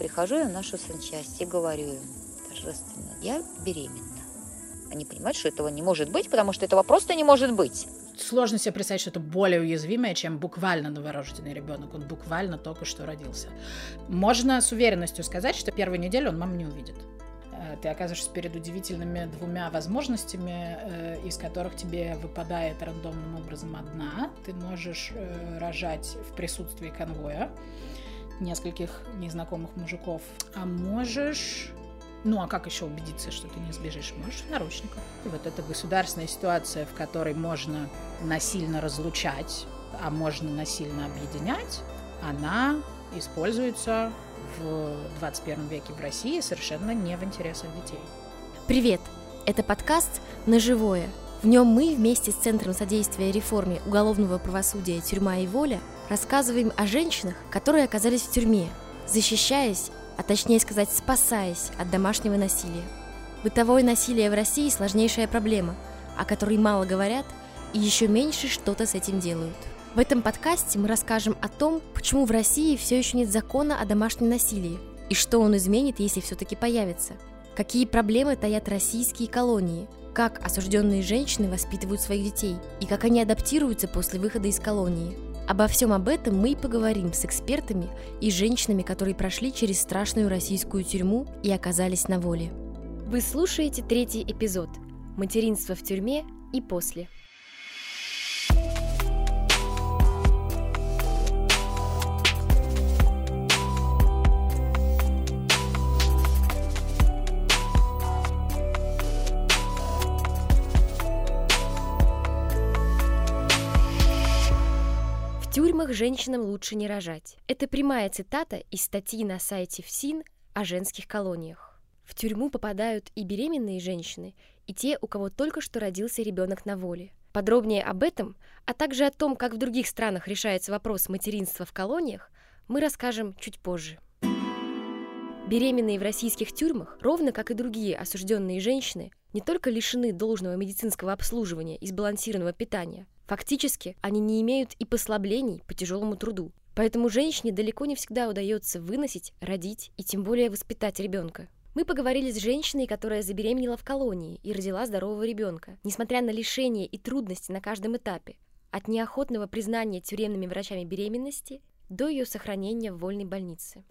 прихожу я в нашу санчасть и говорю им торжественно, я беременна. Они понимают, что этого не может быть, потому что этого просто не может быть. Сложно себе представить, что это более уязвимое, чем буквально новорожденный ребенок. Он буквально только что родился. Можно с уверенностью сказать, что первую неделю он маму не увидит. Э, ты оказываешься перед удивительными двумя возможностями, э, из которых тебе выпадает рандомным образом одна. Ты можешь э, рожать в присутствии конвоя нескольких незнакомых мужиков, а можешь ну а как еще убедиться, что ты не сбежишь? Можешь в наручниках. И вот эта государственная ситуация, в которой можно насильно разлучать, а можно насильно объединять, она используется в 21 веке в России совершенно не в интересах детей. Привет! Это подкаст «На живое». В нем мы вместе с Центром содействия реформе уголовного правосудия «Тюрьма и воля» рассказываем о женщинах, которые оказались в тюрьме, защищаясь а точнее сказать спасаясь от домашнего насилия. Бытовое насилие в России – сложнейшая проблема, о которой мало говорят и еще меньше что-то с этим делают. В этом подкасте мы расскажем о том, почему в России все еще нет закона о домашнем насилии и что он изменит, если все-таки появится. Какие проблемы таят российские колонии, как осужденные женщины воспитывают своих детей и как они адаптируются после выхода из колонии – Обо всем об этом мы и поговорим с экспертами и женщинами, которые прошли через страшную российскую тюрьму и оказались на воле. Вы слушаете третий эпизод «Материнство в тюрьме и после». Тюрьмах женщинам лучше не рожать. Это прямая цитата из статьи на сайте ФСИН о женских колониях. В тюрьму попадают и беременные женщины, и те, у кого только что родился ребенок на воле. Подробнее об этом, а также о том, как в других странах решается вопрос материнства в колониях, мы расскажем чуть позже. Беременные в российских тюрьмах, ровно как и другие осужденные женщины, не только лишены должного медицинского обслуживания и сбалансированного питания, Фактически, они не имеют и послаблений по тяжелому труду. Поэтому женщине далеко не всегда удается выносить, родить и тем более воспитать ребенка. Мы поговорили с женщиной, которая забеременела в колонии и родила здорового ребенка, несмотря на лишения и трудности на каждом этапе, от неохотного признания тюремными врачами беременности до ее сохранения в вольной больнице.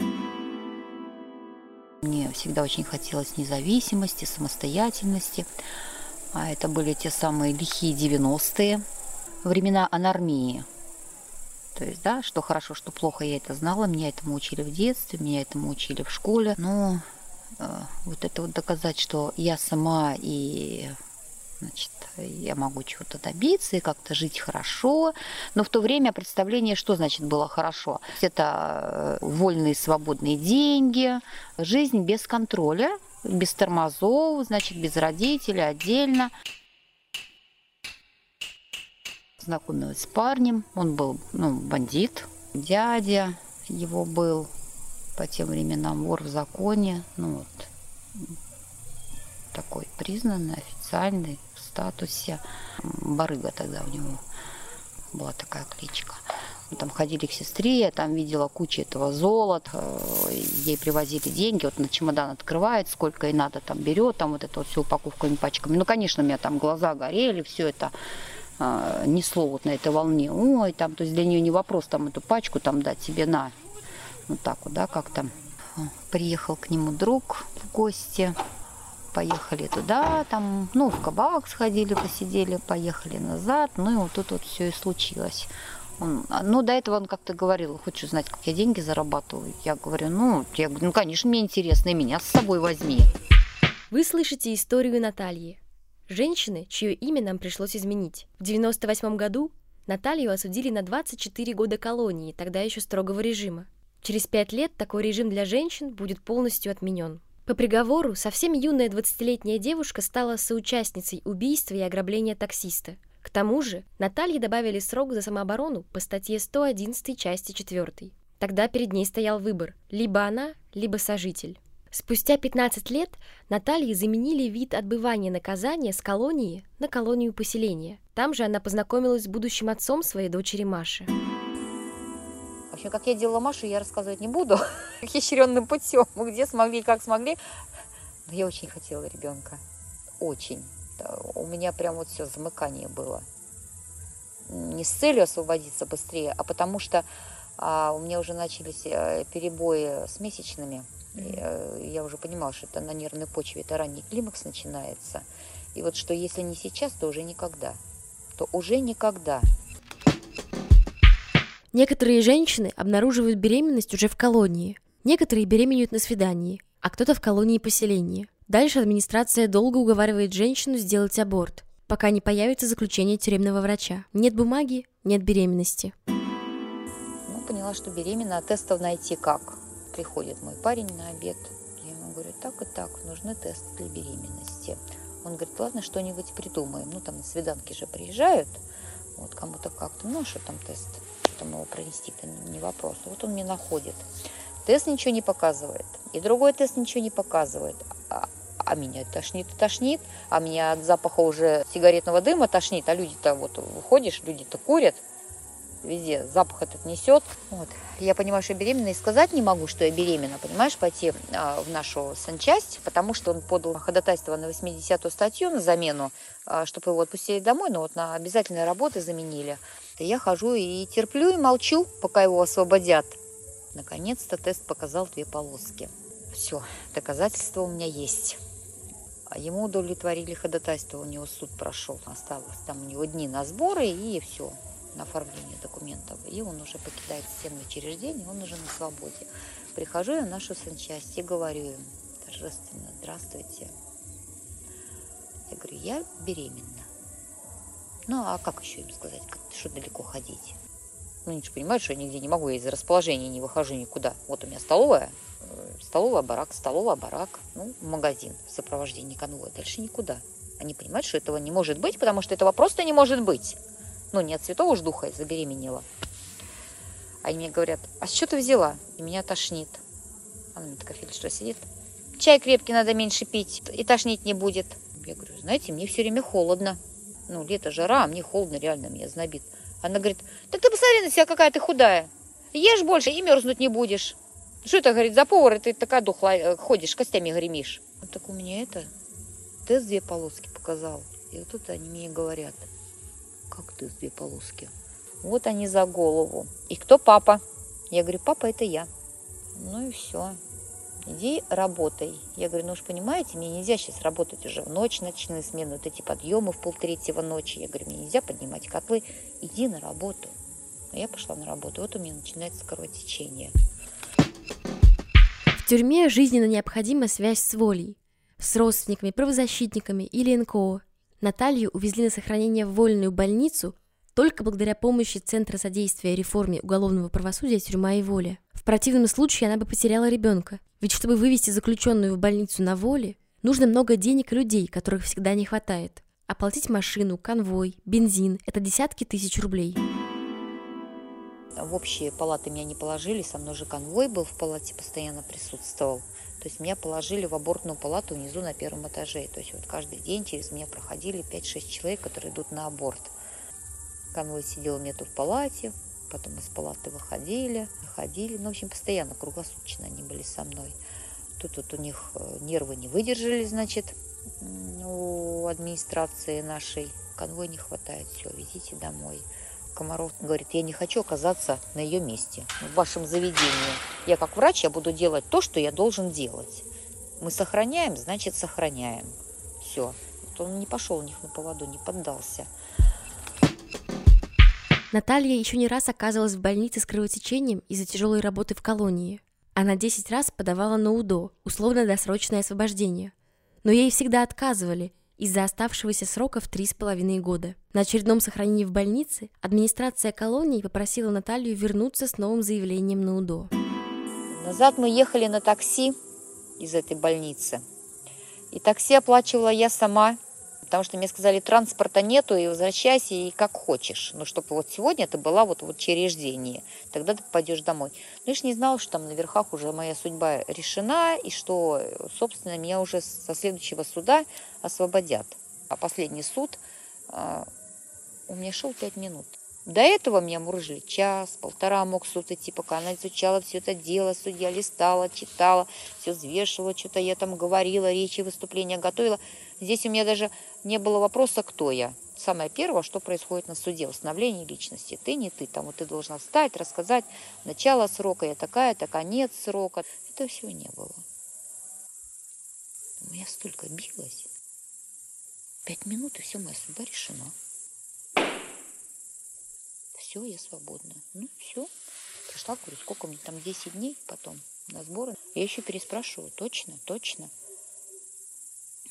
Мне всегда очень хотелось независимости, самостоятельности. А это были те самые лихие 90-е, времена анармии. То есть, да, что хорошо, что плохо, я это знала, меня этому учили в детстве, меня этому учили в школе. Но э, вот это вот доказать, что я сама и значит, я могу чего-то добиться и как-то жить хорошо. Но в то время представление, что значит было хорошо? Это э, вольные свободные деньги, жизнь без контроля, без тормозов, значит, без родителей, отдельно познакомилась с парнем. Он был ну, бандит. Дядя его был по тем временам вор в законе. Ну вот такой признанный, официальный, в статусе. Барыга тогда у него была такая кличка. Мы там ходили к сестре, я там видела кучу этого золота, ей привозили деньги, вот на чемодан открывает, сколько ей надо, там берет, там вот эту вот всю упаковку пачками. Ну, конечно, у меня там глаза горели, все это а, несло вот на этой волне. Ой, там, то есть для нее не вопрос там эту пачку там дать себе на. Вот так вот, да, как там. Приехал к нему друг в гости, поехали туда, там, ну, в кабак сходили, посидели, поехали назад, ну и вот тут вот все и случилось. Он, ну, до этого он как-то говорил, хочешь знать, как я деньги зарабатываю? Я говорю, ну, я говорю, ну, конечно, мне интересно, и меня с собой возьми. Вы слышите историю Натальи, Женщины, чье имя нам пришлось изменить. В 98 году Наталью осудили на 24 года колонии, тогда еще строгого режима. Через пять лет такой режим для женщин будет полностью отменен. По приговору совсем юная 20-летняя девушка стала соучастницей убийства и ограбления таксиста. К тому же Наталье добавили срок за самооборону по статье 111 части 4. Тогда перед ней стоял выбор – либо она, либо сожитель. Спустя 15 лет Наталье заменили вид отбывания наказания с колонии на колонию поселения. Там же она познакомилась с будущим отцом своей дочери Маши. В общем, как я делала Машу, я рассказывать не буду. Хищренным путем. Где смогли, как смогли. Но я очень хотела ребенка. Очень. У меня прям вот все замыкание было. Не с целью освободиться быстрее, а потому что а, у меня уже начались э, перебои с месячными. Я уже понимала, что это на нервной почве, это ранний климакс начинается. И вот что если не сейчас, то уже никогда. То уже никогда. Некоторые женщины обнаруживают беременность уже в колонии. Некоторые беременеют на свидании, а кто-то в колонии поселения. Дальше администрация долго уговаривает женщину сделать аборт, пока не появится заключение тюремного врача. Нет бумаги, нет беременности. Ну, поняла, что беременна, а тестов найти как? Приходит мой парень на обед. Я ему говорю, так и так, нужны тесты для беременности. Он говорит, ладно, что-нибудь придумаем. Ну, там на свиданки же приезжают, вот кому-то как-то, ну, а что там тест? Там его провести, это не вопрос. Вот он мне находит. Тест ничего не показывает, и другой тест ничего не показывает. А, а меня тошнит тошнит, а меня от запаха уже сигаретного дыма тошнит, а люди-то вот выходишь, люди-то курят, везде запах этот несет. Вот. Я понимаю, что я беременна, и сказать не могу, что я беременна, понимаешь, пойти а, в нашу санчасть, потому что он подал ходатайство на 80-ю статью на замену, а, чтобы его отпустили домой, но вот на обязательные работы заменили. Я хожу и терплю, и молчу, пока его освободят. Наконец-то тест показал две полоски. Все, доказательства у меня есть. А ему удовлетворили ходатайство, у него суд прошел, осталось там у него дни на сборы и все, на оформление документов. И он уже покидает системное учреждение, он уже на свободе. Прихожу я в нашу санчасть и говорю им торжественно, здравствуйте. Я говорю, я беременна. Ну, а как еще им сказать, что далеко ходить? Ну, они же понимают, что я нигде не могу, я из расположения не выхожу никуда. Вот у меня столовая, э, столовая барак, столовая барак, ну, магазин в сопровождении конвоя. Дальше никуда. Они понимают, что этого не может быть, потому что этого просто не может быть. Ну, не от святого ж духа я забеременела. Они мне говорят, а с чего ты взяла? И меня тошнит. Она мне такая, что сидит? Чай крепкий надо меньше пить, и тошнить не будет. Я говорю, знаете, мне все время холодно. Ну, лето, жара, а мне холодно, реально, меня знобит. Она говорит, так ты посмотри на себя, какая ты худая. Ешь больше и мерзнуть не будешь. Что это, говорит, за повар, ты такая духлая, э, ходишь, костями гремишь. Так у меня это, тест две полоски показал. И вот тут они мне говорят, как тест две полоски? Вот они за голову. И кто папа? Я говорю, папа, это я. Ну и все иди работай. Я говорю, ну уж понимаете, мне нельзя сейчас работать уже в ночь, ночные смены, вот эти подъемы в полтретьего ночи. Я говорю, мне нельзя поднимать котлы, иди на работу. А я пошла на работу, вот у меня начинается кровотечение. В тюрьме жизненно необходима связь с волей, с родственниками, правозащитниками или НКО. Наталью увезли на сохранение в вольную больницу только благодаря помощи Центра содействия реформе уголовного правосудия «Тюрьма и воля». В противном случае она бы потеряла ребенка. Ведь чтобы вывести заключенную в больницу на воле, нужно много денег и людей, которых всегда не хватает. Оплатить машину, конвой, бензин – это десятки тысяч рублей. В общие палаты меня не положили, со мной же конвой был в палате, постоянно присутствовал. То есть меня положили в абортную палату внизу на первом этаже. То есть вот каждый день через меня проходили 5-6 человек, которые идут на аборт. Конвой сидел у меня тут в палате, потом из палаты выходили, выходили. Ну, в общем, постоянно, круглосуточно они были со мной. Тут вот у них э, нервы не выдержали, значит, у администрации нашей. Конвой не хватает, все, везите домой. Комаров говорит, я не хочу оказаться на ее месте, в вашем заведении. Я как врач, я буду делать то, что я должен делать. Мы сохраняем, значит, сохраняем. Все. Вот он не пошел у них на поводу, не поддался. Наталья еще не раз оказывалась в больнице с кровотечением из-за тяжелой работы в колонии. Она 10 раз подавала на УДО, условно-досрочное освобождение. Но ей всегда отказывали из-за оставшегося срока в три с половиной года. На очередном сохранении в больнице администрация колонии попросила Наталью вернуться с новым заявлением на УДО. Назад мы ехали на такси из этой больницы. И такси оплачивала я сама – потому что мне сказали, транспорта нету, и возвращайся, и как хочешь. Ну, чтобы вот сегодня это была вот, вот учреждение, тогда ты пойдешь домой. Но я же не знала, что там на верхах уже моя судьба решена, и что, собственно, меня уже со следующего суда освободят. А последний суд а, у меня шел пять минут. До этого меня мурыжили час, полтора мог суд идти, пока она изучала все это дело, судья листала, читала, все взвешивала, что-то я там говорила, речи, выступления готовила. Здесь у меня даже не было вопроса, кто я. Самое первое, что происходит на суде, восстановление личности. Ты не ты, там вот ты должна встать, рассказать начало срока, я такая, так конец срока. Это всего не было. У меня столько билось. Пять минут, и все, моя судьба решена все, я свободна. Ну, все. Пришла, говорю, сколько мне там, 10 дней потом на сборы. Я еще переспрашиваю, точно, точно.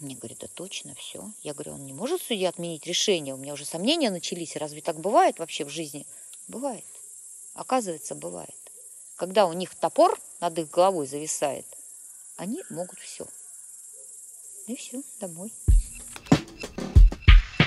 Мне говорят, да точно, все. Я говорю, он не может судья отменить решение? У меня уже сомнения начались. Разве так бывает вообще в жизни? Бывает. Оказывается, бывает. Когда у них топор над их головой зависает, они могут все. И все, домой.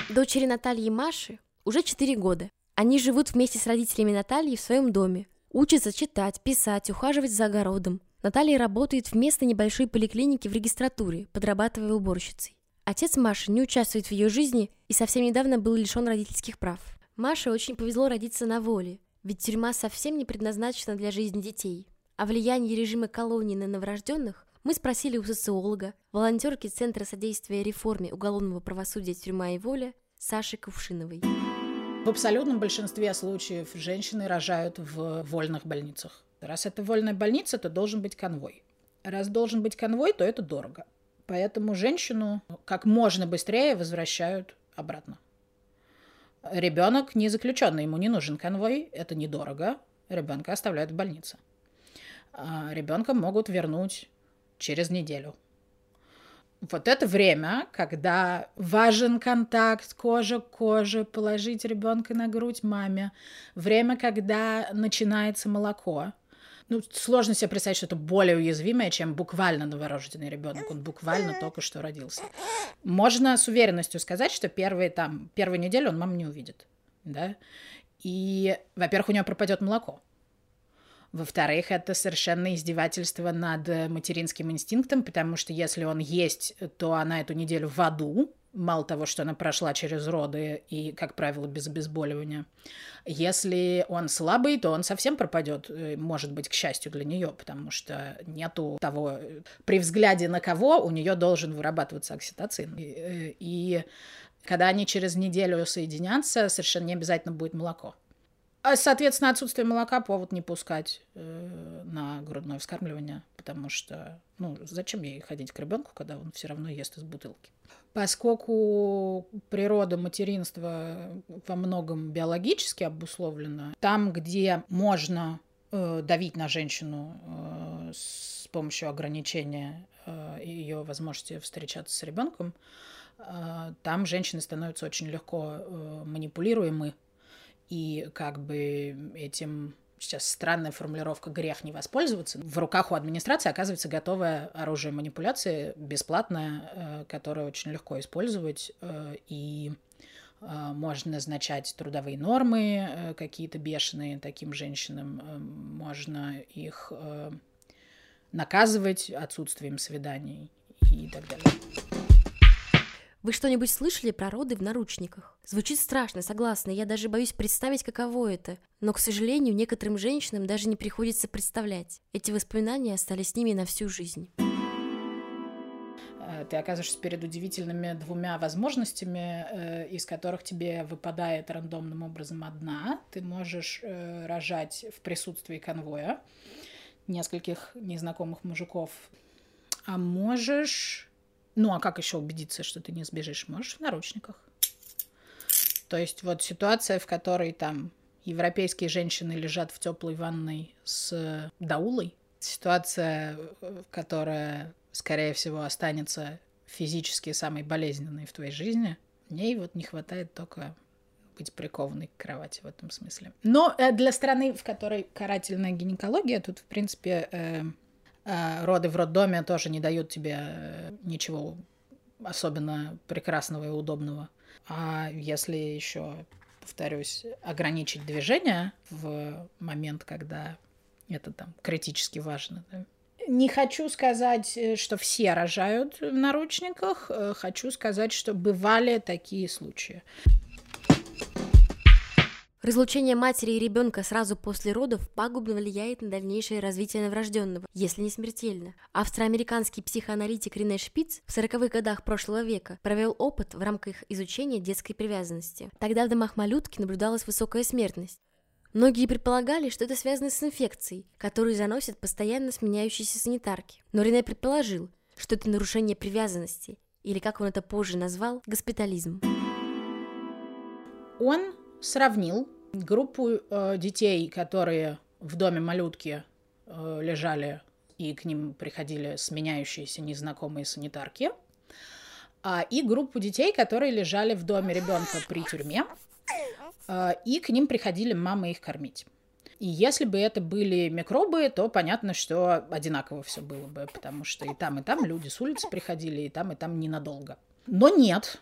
Дочери Натальи и Маши уже 4 года. Они живут вместе с родителями Натальи в своем доме, учатся читать, писать, ухаживать за огородом. Наталья работает в местной небольшой поликлинике в регистратуре, подрабатывая уборщицей. Отец Маши не участвует в ее жизни и совсем недавно был лишен родительских прав. Маше очень повезло родиться на воле, ведь тюрьма совсем не предназначена для жизни детей. О влиянии режима колонии на новорожденных мы спросили у социолога, волонтерки Центра содействия реформе уголовного правосудия «Тюрьма и воля» Саши Кувшиновой. В абсолютном большинстве случаев женщины рожают в вольных больницах. Раз это вольная больница, то должен быть конвой. Раз должен быть конвой, то это дорого. Поэтому женщину как можно быстрее возвращают обратно. Ребенок не заключенный, ему не нужен конвой, это недорого. Ребенка оставляют в больнице. А ребенка могут вернуть через неделю вот это время, когда важен контакт кожа к коже, положить ребенка на грудь маме, время, когда начинается молоко. Ну, сложно себе представить, что это более уязвимое, чем буквально новорожденный ребенок. Он буквально только что родился. Можно с уверенностью сказать, что первые там, первую неделю он маму не увидит. Да? И, во-первых, у него пропадет молоко. Во-вторых, это совершенно издевательство над материнским инстинктом, потому что если он есть, то она эту неделю в аду, мало того, что она прошла через роды и, как правило, без обезболивания. Если он слабый, то он совсем пропадет, э, может быть, к счастью для нее, потому что нету того... При взгляде на кого у нее должен вырабатываться окситоцин. И, э, и когда они через неделю соединятся, совершенно не обязательно будет молоко. А, соответственно, отсутствие молока повод не пускать э, на грудное вскармливание, потому что, ну, зачем ей ходить к ребенку, когда он все равно ест из бутылки? Поскольку природа материнства во многом биологически обусловлена, там, где можно э, давить на женщину э, с помощью ограничения э, ее возможности встречаться с ребенком, э, там женщины становятся очень легко э, манипулируемы. И как бы этим сейчас странная формулировка «грех не воспользоваться». В руках у администрации оказывается готовое оружие манипуляции, бесплатное, э, которое очень легко использовать, э, и э, можно назначать трудовые нормы какие-то бешеные таким женщинам, можно их наказывать отсутствием свиданий и так далее. Вы что-нибудь слышали про роды в наручниках? Звучит страшно, согласна, я даже боюсь представить, каково это. Но, к сожалению, некоторым женщинам даже не приходится представлять. Эти воспоминания остались с ними на всю жизнь э, ты оказываешься перед удивительными двумя возможностями, э, из которых тебе выпадает рандомным образом одна. Ты можешь э, рожать в присутствии конвоя нескольких незнакомых мужиков, а можешь ну, а как еще убедиться, что ты не сбежишь? Можешь в наручниках. То есть вот ситуация, в которой там европейские женщины лежат в теплой ванной с даулой, ситуация, которая, скорее всего, останется физически самой болезненной в твоей жизни, мне вот не хватает только быть прикованной к кровати в этом смысле. Но э, для страны, в которой карательная гинекология, тут, в принципе, э, роды в роддоме тоже не дают тебе э, ничего особенно прекрасного и удобного. А если еще, повторюсь, ограничить движение в момент, когда это там критически важно, да? Не хочу сказать, э, что все рожают в наручниках, э, хочу сказать, что бывали такие случаи. Разлучение матери и ребенка сразу после родов пагубно влияет на дальнейшее развитие новорожденного, если не смертельно. Австроамериканский психоаналитик Рене Шпиц в 40-х годах прошлого века провел опыт в рамках изучения детской привязанности. Тогда в домах малютки наблюдалась высокая смертность. Многие предполагали, что это связано с инфекцией, которую заносят постоянно сменяющиеся санитарки. Но Рене предположил, что это нарушение привязанности, или, как он это позже назвал, госпитализм. Он сравнил группу э, детей, которые в доме малютки э, лежали и к ним приходили сменяющиеся незнакомые санитарки, э, и группу детей, которые лежали в доме ребенка при тюрьме, э, и к ним приходили мамы их кормить. И если бы это были микробы, то понятно, что одинаково все было бы, потому что и там, и там люди с улицы приходили, и там, и там ненадолго. Но нет,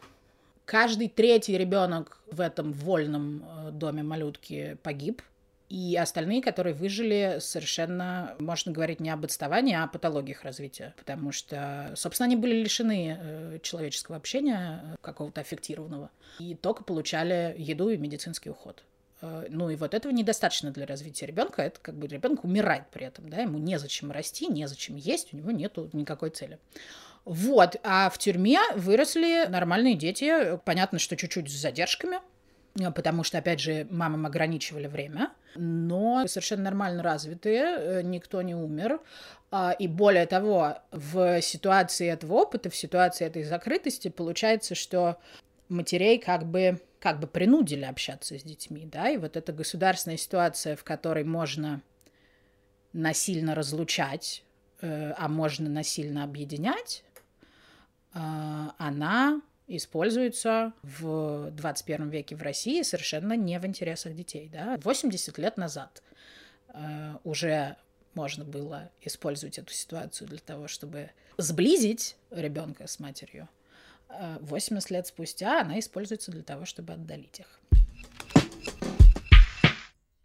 Каждый третий ребенок в этом вольном э, доме малютки погиб. И остальные, которые выжили, совершенно, можно говорить, не об отставании, а о патологиях развития. Потому что, собственно, они были лишены э, человеческого общения, э, какого-то аффектированного. И только получали еду и медицинский уход. Ну и вот этого недостаточно для развития ребенка. Это как бы ребенок умирает при этом, да, ему незачем расти, незачем есть, у него нет никакой цели. Вот, а в тюрьме выросли нормальные дети, понятно, что чуть-чуть с задержками, потому что, опять же, мамам ограничивали время, но совершенно нормально развитые, э, никто не умер. А, и более того, в ситуации этого опыта, в ситуации этой закрытости, получается, что матерей как бы, как бы принудили общаться с детьми, да, и вот эта государственная ситуация, в которой можно насильно разлучать, э, а можно насильно объединять, она используется в 21 веке в России совершенно не в интересах детей. Да? 80 лет назад э, уже можно было использовать эту ситуацию для того, чтобы сблизить ребенка с матерью. 80 лет спустя она используется для того, чтобы отдалить их.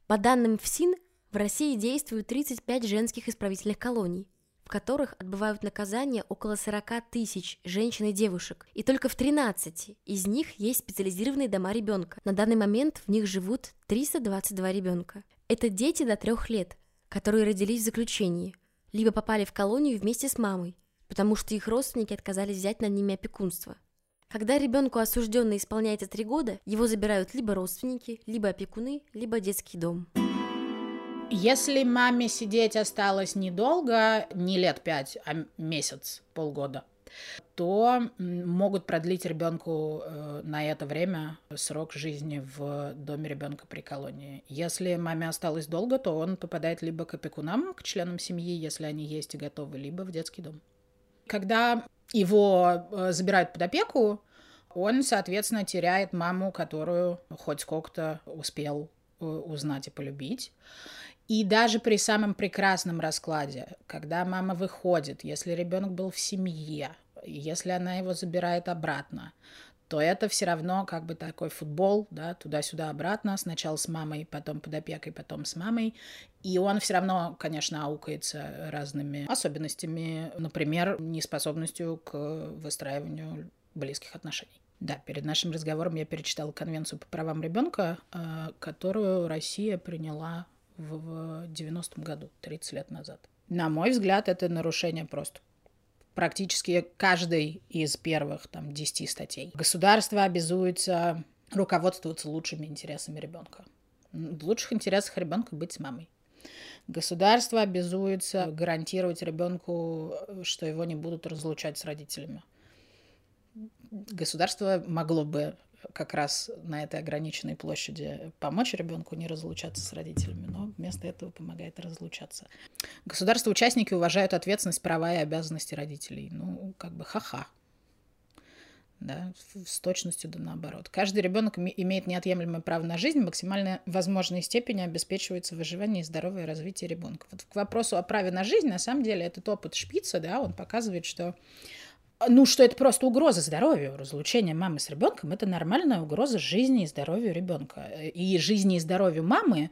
По данным ФСИН, в России действуют 35 женских исправительных колоний в которых отбывают наказание около 40 тысяч женщин и девушек. И только в 13 из них есть специализированные дома ребенка. На данный момент в них живут 322 ребенка. Это дети до трех лет, которые родились в заключении, либо попали в колонию вместе с мамой, потому что их родственники отказались взять над ними опекунство. Когда ребенку осужденный исполняется три года, его забирают либо родственники, либо опекуны, либо детский дом. Если маме сидеть осталось недолго, не лет пять, а месяц, полгода, то могут продлить ребенку э, на это время срок жизни в доме ребенка при колонии. Если маме осталось долго, то он попадает либо к опекунам, к членам семьи, если они есть и готовы, либо в детский дом. Когда его э, забирают под опеку, он, соответственно, теряет маму, которую хоть сколько-то успел э, узнать и полюбить. И даже при самом прекрасном раскладе, когда мама выходит, если ребенок был в семье, если она его забирает обратно, то это все равно как бы такой футбол, да, туда-сюда обратно, сначала с мамой, потом под опекой, потом с мамой. И он все равно, конечно, аукается разными особенностями, например, неспособностью к выстраиванию близких отношений. Да, перед нашим разговором я перечитала Конвенцию по правам ребенка, э, которую Россия приняла в 90-м году, 30 лет назад. На мой взгляд, это нарушение просто практически каждой из первых там 10 статей. Государство обязуется руководствоваться лучшими интересами ребенка. В лучших интересах ребенка быть с мамой. Государство обязуется гарантировать ребенку, что его не будут разлучать с родителями. Государство могло бы как раз на этой ограниченной площади помочь ребенку не разлучаться с родителями, но вместо этого помогает разлучаться. Государство-участники уважают ответственность, права и обязанности родителей. Ну, как бы ха-ха. Да, с точностью да наоборот. Каждый ребенок имеет неотъемлемое право на жизнь, в максимально возможной степени обеспечивается выживание и здоровое развитие ребенка. Вот к вопросу о праве на жизнь, на самом деле, этот опыт Шпица, да, он показывает, что ну, что это просто угроза здоровью. Разлучение мамы с ребенком это нормальная угроза жизни и здоровью ребенка. И жизни и здоровью мамы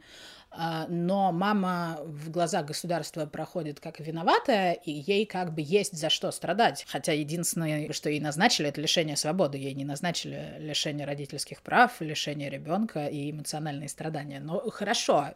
А, но мама в глазах государства проходит как виноватая, и ей как бы есть за что страдать. Хотя единственное, что ей назначили, это лишение свободы. Ей не назначили лишение родительских прав, лишение ребенка и эмоциональные страдания. Но хорошо,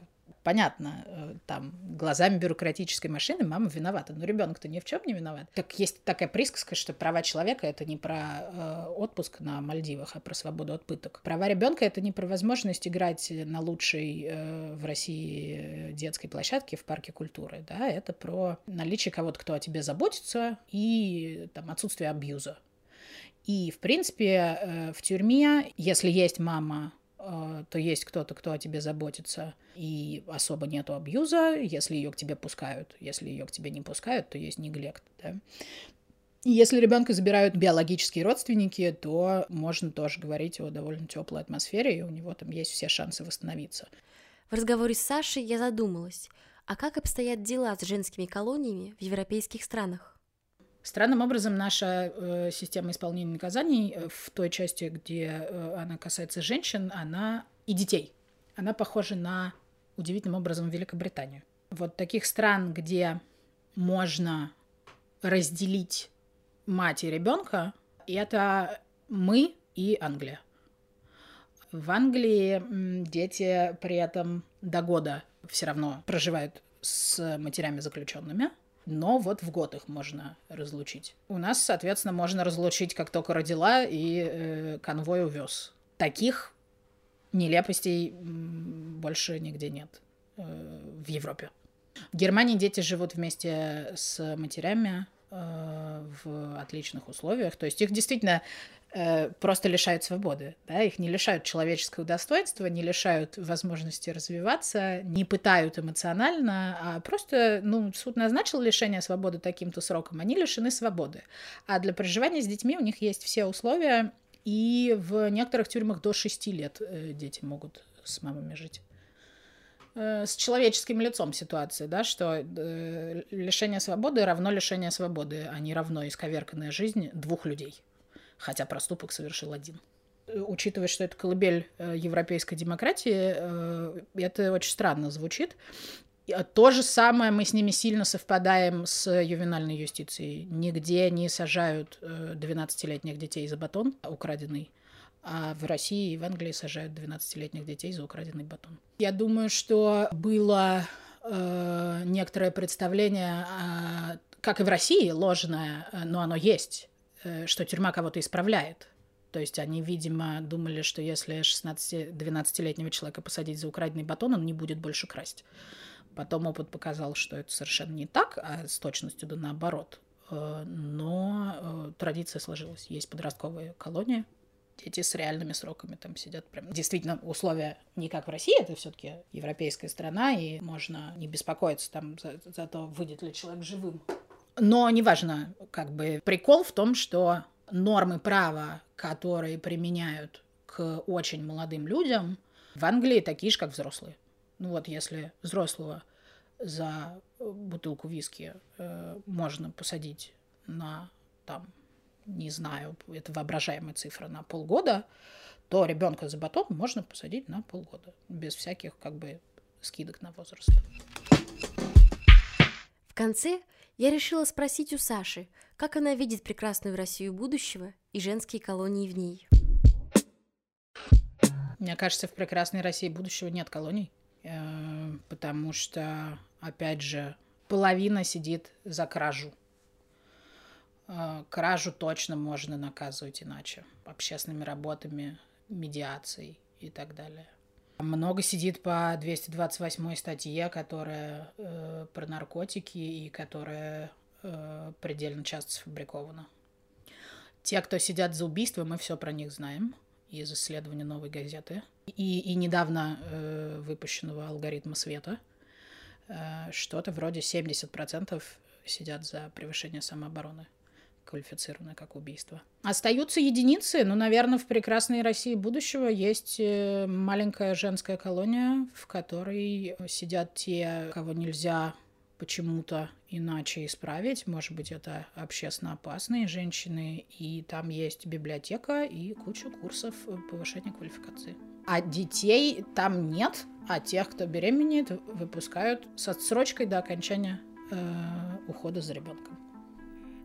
понятно, э, там, глазами бюрократической машины мама виновата, но ребенок-то ни в чем не виноват. Так есть такая присказка, что права человека это не про э, отпуск на Мальдивах, а про свободу от пыток. Права ребенка это не про возможность играть на лучшей э, в России детской площадке в парке культуры, да, это про наличие кого-то, кто о тебе заботится и там отсутствие абьюза. И, в принципе, э, в тюрьме, если есть мама, то есть кто-то, кто о тебе заботится, и особо нету абьюза, если ее к тебе пускают. Если ее к тебе не пускают, то есть неглект. Да? Если ребенка забирают биологические родственники, то можно тоже говорить о довольно теплой атмосфере, и у него там есть все шансы восстановиться. В разговоре с Сашей я задумалась, а как обстоят дела с женскими колониями в европейских странах? Странным образом наша э, система исполнения наказаний э, в той части, где э, она касается женщин, она и детей, она похожа на удивительным образом Великобританию. Вот таких стран, где можно разделить мать и ребенка, это мы и Англия. В Англии дети при этом до года все равно проживают с матерями заключенными, но вот в год их можно разлучить. У нас, соответственно, можно разлучить, как только родила, и э, конвой увез. Таких нелепостей больше нигде нет э, в Европе. В Германии дети живут вместе с матерями э, в отличных условиях. То есть их действительно просто лишают свободы, да, их не лишают человеческого достоинства, не лишают возможности развиваться, не пытают эмоционально, а просто, ну, суд назначил лишение свободы таким-то сроком, они лишены свободы. А для проживания с детьми у них есть все условия, и в некоторых тюрьмах до 6 лет э, дети могут с мамами жить э, с человеческим лицом ситуации, да, что лишение свободы равно лишение свободы, а не равно исковерканная жизнь двух людей хотя проступок совершил один. Э, учитывая, что это колыбель э, европейской демократии, э, это очень странно звучит. То же самое мы с ними сильно совпадаем с ювенальной юстицией. Нигде не сажают 12-летних детей за батон украденный, а в России и в Англии сажают 12-летних детей за украденный батон. Я думаю, что было э, некоторое представление, э, как и в России, ложное, но оно есть что тюрьма кого-то исправляет. То есть они, видимо, думали, что если 16-12-летнего человека посадить за украденный батон, он не будет больше красть. Потом опыт показал, что это совершенно не так, а с точностью да наоборот. Э, но э, традиция сложилась. Есть подростковые колонии, дети с реальными сроками там сидят прям. Действительно, условия не как в России, это все-таки европейская страна, и можно не беспокоиться там за, за то, выйдет ли человек живым но неважно, как бы прикол в том, что нормы права, которые применяют к очень молодым людям, в Англии такие же, как взрослые. Ну вот если взрослого за бутылку виски э, можно посадить на там, не знаю, это воображаемая цифра, на полгода, то ребенка за батон можно посадить на полгода, без всяких как бы скидок на возраст. В конце я решила спросить у Саши, как она видит прекрасную Россию будущего и женские колонии в ней. Мне кажется, в прекрасной России будущего нет колоний, э, потому что, опять же, половина сидит за кражу. Э, кражу точно можно наказывать иначе, общественными работами, медиацией и так далее. Много сидит по 228 статье, которая э, про наркотики и которая э, предельно часто сфабрикована. Те, кто сидят за убийство, мы все про них знаем из исследования новой газеты и, и недавно э, выпущенного алгоритма света. Э, что-то вроде 70% сидят за превышение самообороны квалифицировано как убийство. Остаются единицы, но, наверное, в прекрасной России будущего есть э, маленькая женская колония, в которой сидят те, кого нельзя почему-то иначе исправить. Может быть, это общественно опасные женщины, и там есть библиотека и куча курсов повышения квалификации. А детей там нет, а тех, кто беременеет, выпускают с отсрочкой до окончания э, ухода за ребенком.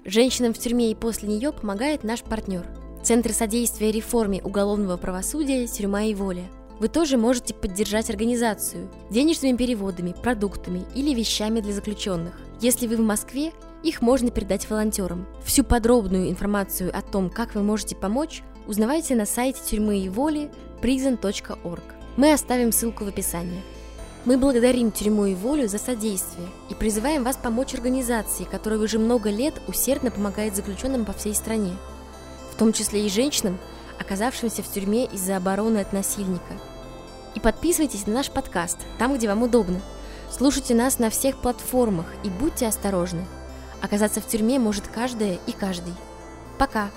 Женщинам в тюрьме и после нее помогает наш партнер – Центр содействия реформе уголовного правосудия «Тюрьма и воля». Вы тоже можете поддержать организацию денежными переводами, продуктами или вещами для заключенных. Если вы в Москве, их можно передать волонтерам. Всю подробную информацию о том, как вы можете помочь, узнавайте на сайте тюрьмы и воли prison.org. Мы оставим ссылку в описании. Мы благодарим тюрьму и волю за содействие и призываем вас помочь организации, которая уже много лет усердно помогает заключенным по всей стране, в том числе и женщинам, оказавшимся в тюрьме из-за обороны от насильника. И подписывайтесь на наш подкаст, там, где вам удобно. Слушайте нас на всех платформах и будьте осторожны. Оказаться в тюрьме может каждая и каждый. Пока!